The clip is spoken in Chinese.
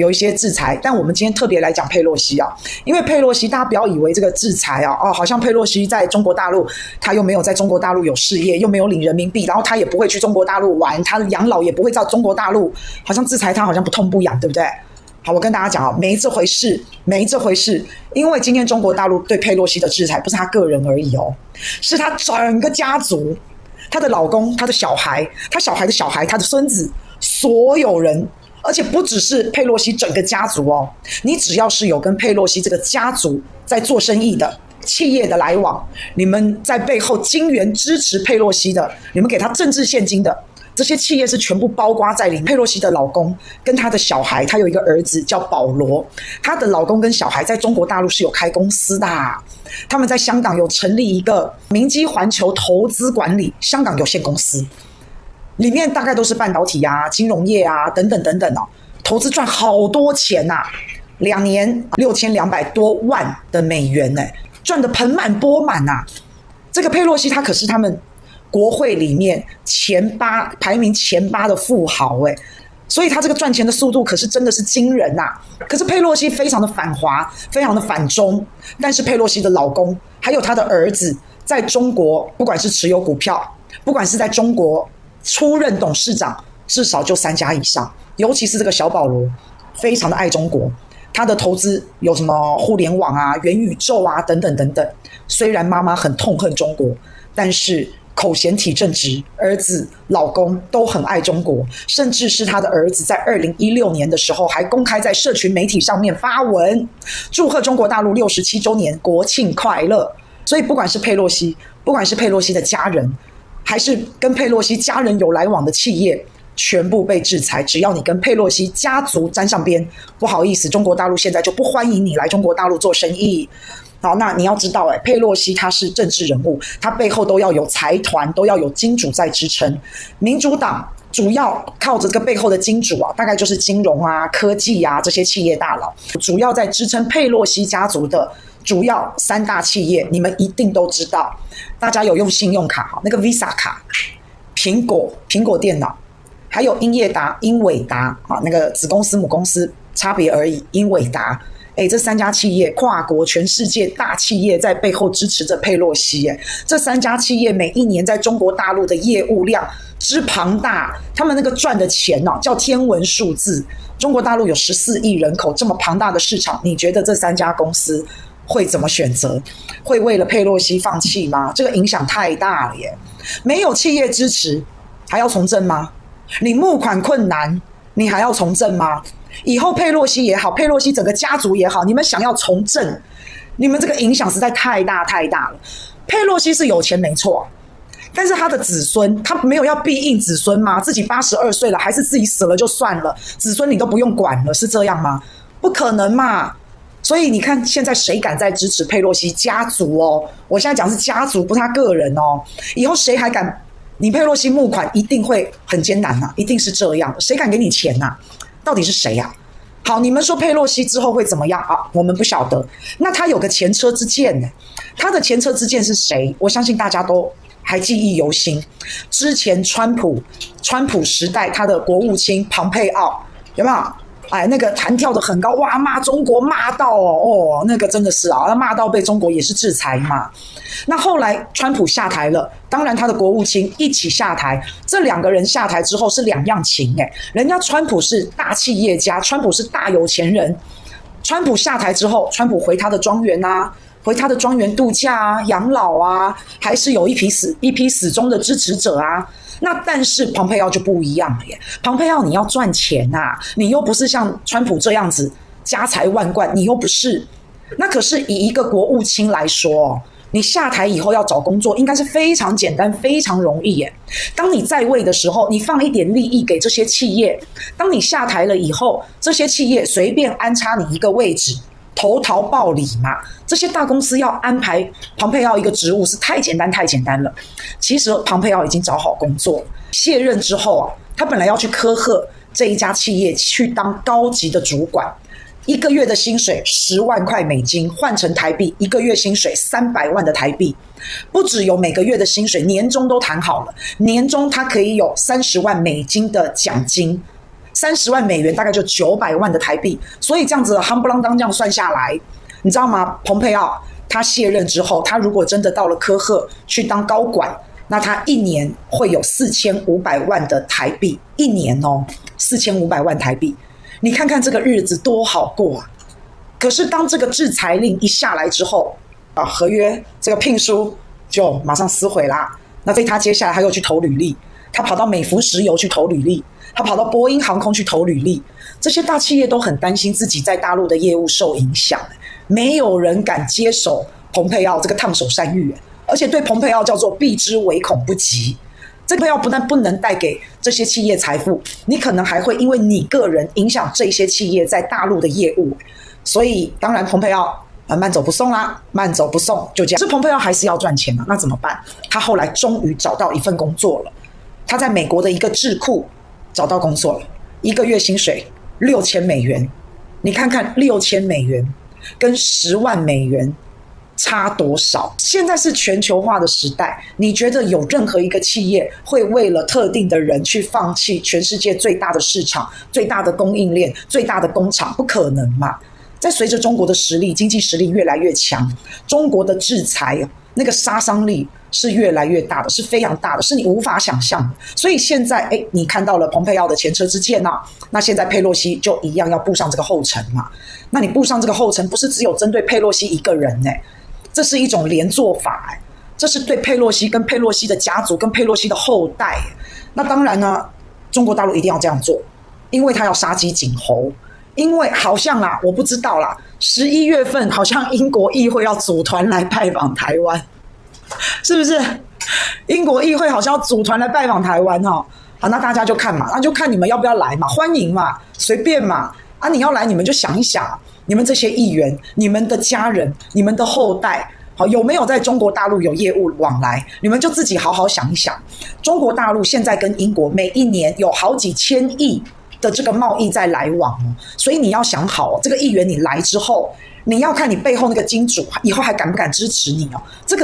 有一些制裁，但我们今天特别来讲佩洛西啊，因为佩洛西，大家不要以为这个制裁啊，哦，好像佩洛西在中国大陆，他又没有在中国大陆有事业，又没有领人民币，然后他也不会去中国大陆玩，他养老也不会到中国大陆，好像制裁他好像不痛不痒，对不对？好，我跟大家讲啊，没这回事，没这回事，因为今天中国大陆对佩洛西的制裁不是他个人而已哦，是他整个家族，他的老公，他的小孩，他小孩的小孩，他的孙子，所有人。而且不只是佩洛西整个家族哦，你只要是有跟佩洛西这个家族在做生意的企业的来往，你们在背后金援支持佩洛西的，你们给他政治献金的这些企业是全部包括在里面。佩洛西的老公跟他的小孩，他有一个儿子叫保罗，他的老公跟小孩在中国大陆是有开公司的，他们在香港有成立一个明基环球投资管理香港有限公司。里面大概都是半导体啊、金融业啊等等等等哦，投资赚好多钱呐，两年六千两百多万的美元呢，赚得盆满钵满呐。这个佩洛西他可是他们国会里面前八排名前八的富豪诶，所以他这个赚钱的速度可是真的是惊人呐。可是佩洛西非常的反华，非常的反中，但是佩洛西的老公还有他的儿子在中国，不管是持有股票，不管是在中国。出任董事长至少就三家以上，尤其是这个小保罗，非常的爱中国。他的投资有什么互联网啊、元宇宙啊等等等等。虽然妈妈很痛恨中国，但是口嫌体正直，儿子、老公都很爱中国。甚至是他的儿子在二零一六年的时候，还公开在社群媒体上面发文，祝贺中国大陆六十七周年国庆快乐。所以不管是佩洛西，不管是佩洛西的家人。还是跟佩洛西家人有来往的企业全部被制裁。只要你跟佩洛西家族沾上边，不好意思，中国大陆现在就不欢迎你来中国大陆做生意。好，那你要知道，诶，佩洛西他是政治人物，他背后都要有财团，都要有金主在支撑。民主党主要靠着这个背后的金主啊，大概就是金融啊、科技啊这些企业大佬，主要在支撑佩洛西家族的。主要三大企业，你们一定都知道。大家有用信用卡哈，那个 Visa 卡，苹果苹果电脑，还有英业达、英伟达啊，那个子公司母公司差别而已。英伟达，诶，这三家企业，跨国全世界大企业在背后支持着佩洛西。诶，这三家企业每一年在中国大陆的业务量之庞大，他们那个赚的钱呢，叫天文数字。中国大陆有十四亿人口，这么庞大的市场，你觉得这三家公司？会怎么选择？会为了佩洛西放弃吗？这个影响太大了耶！没有企业支持，还要从政吗？你募款困难，你还要从政吗？以后佩洛西也好，佩洛西整个家族也好，你们想要从政，你们这个影响实在太大太大了。佩洛西是有钱没错，但是他的子孙，他没有要庇应子孙吗？自己八十二岁了，还是自己死了就算了，子孙你都不用管了，是这样吗？不可能嘛！所以你看，现在谁敢再支持佩洛西家族哦？我现在讲是家族，不是他个人哦。以后谁还敢？你佩洛西募款一定会很艰难呐、啊，一定是这样。谁敢给你钱呐、啊？到底是谁呀、啊？好，你们说佩洛西之后会怎么样啊？我们不晓得。那他有个前车之鉴呢？他的前车之鉴是谁？我相信大家都还记忆犹新。之前川普，川普时代他的国务卿庞佩奥有没有？哎，那个弹跳的很高，哇，骂中国骂到哦，哦，那个真的是啊，他骂到被中国也是制裁嘛。那后来川普下台了，当然他的国务卿一起下台，这两个人下台之后是两样情诶，人家川普是大企业家，川普是大有钱人，川普下台之后，川普回他的庄园啊，回他的庄园度假啊，养老啊，还是有一批死一批死忠的支持者啊。那但是蓬佩奥就不一样了耶，蓬佩奥你要赚钱呐、啊，你又不是像川普这样子家财万贯，你又不是。那可是以一个国务卿来说，你下台以后要找工作，应该是非常简单、非常容易耶。当你在位的时候，你放一点利益给这些企业；当你下台了以后，这些企业随便安插你一个位置。投桃报李嘛，这些大公司要安排庞佩奥一个职务是太简单太简单了。其实庞佩奥已经找好工作，卸任之后啊，他本来要去科赫这一家企业去当高级的主管，一个月的薪水十万块美金，换成台币一个月薪水三百万的台币，不只有每个月的薪水，年终都谈好了，年终他可以有三十万美金的奖金。三十万美元大概就九百万的台币。所以这样子夯不啷当这样算下来，你知道吗？蓬佩奥他卸任之后，他如果真的到了科赫去当高管，那他一年会有四千五百万的台币，一年哦，四千五百万台币。你看看这个日子多好过啊！可是当这个制裁令一下来之后，啊，合约这个聘书就马上撕毁啦。那所以他接下来他又去投履历，他跑到美孚石油去投履历，他跑到波音航空去投履历。这些大企业都很担心自己在大陆的业务受影响，没有人敢接手蓬佩奥这个烫手山芋，而且对蓬佩奥叫做避之唯恐不及。这个要不但不能带给这些企业财富，你可能还会因为你个人影响这些企业在大陆的业务。所以当然，蓬佩奥啊慢走不送啦，慢走不送就这样。是蓬佩奥还是要赚钱嘛？那怎么办？他后来终于找到一份工作了，他在美国的一个智库找到工作了，一个月薪水六千美元。你看看六千美元跟十万美元。差多少？现在是全球化的时代，你觉得有任何一个企业会为了特定的人去放弃全世界最大的市场、最大的供应链、最大的工厂？不可能嘛！在随着中国的实力、经济实力越来越强，中国的制裁那个杀伤力是越来越大的，是非常大的，是你无法想象的。所以现在，诶，你看到了蓬佩奥的前车之鉴呐，那现在佩洛西就一样要步上这个后尘嘛？那你步上这个后尘，不是只有针对佩洛西一个人诶。这是一种连坐法，哎，这是对佩洛西跟佩洛西的家族跟佩洛西的后代。那当然呢，中国大陆一定要这样做，因为他要杀鸡儆猴。因为好像啦，我不知道啦，十一月份好像英国议会要组团来拜访台湾，是不是？英国议会好像要组团来拜访台湾哈。好，那大家就看嘛，那就看你们要不要来嘛，欢迎嘛，随便嘛。啊，你要来你们就想一想。你们这些议员、你们的家人、你们的后代，好，有没有在中国大陆有业务往来？你们就自己好好想一想。中国大陆现在跟英国每一年有好几千亿的这个贸易在来往，所以你要想好，这个议员你来之后，你要看你背后那个金主以后还敢不敢支持你哦。这个。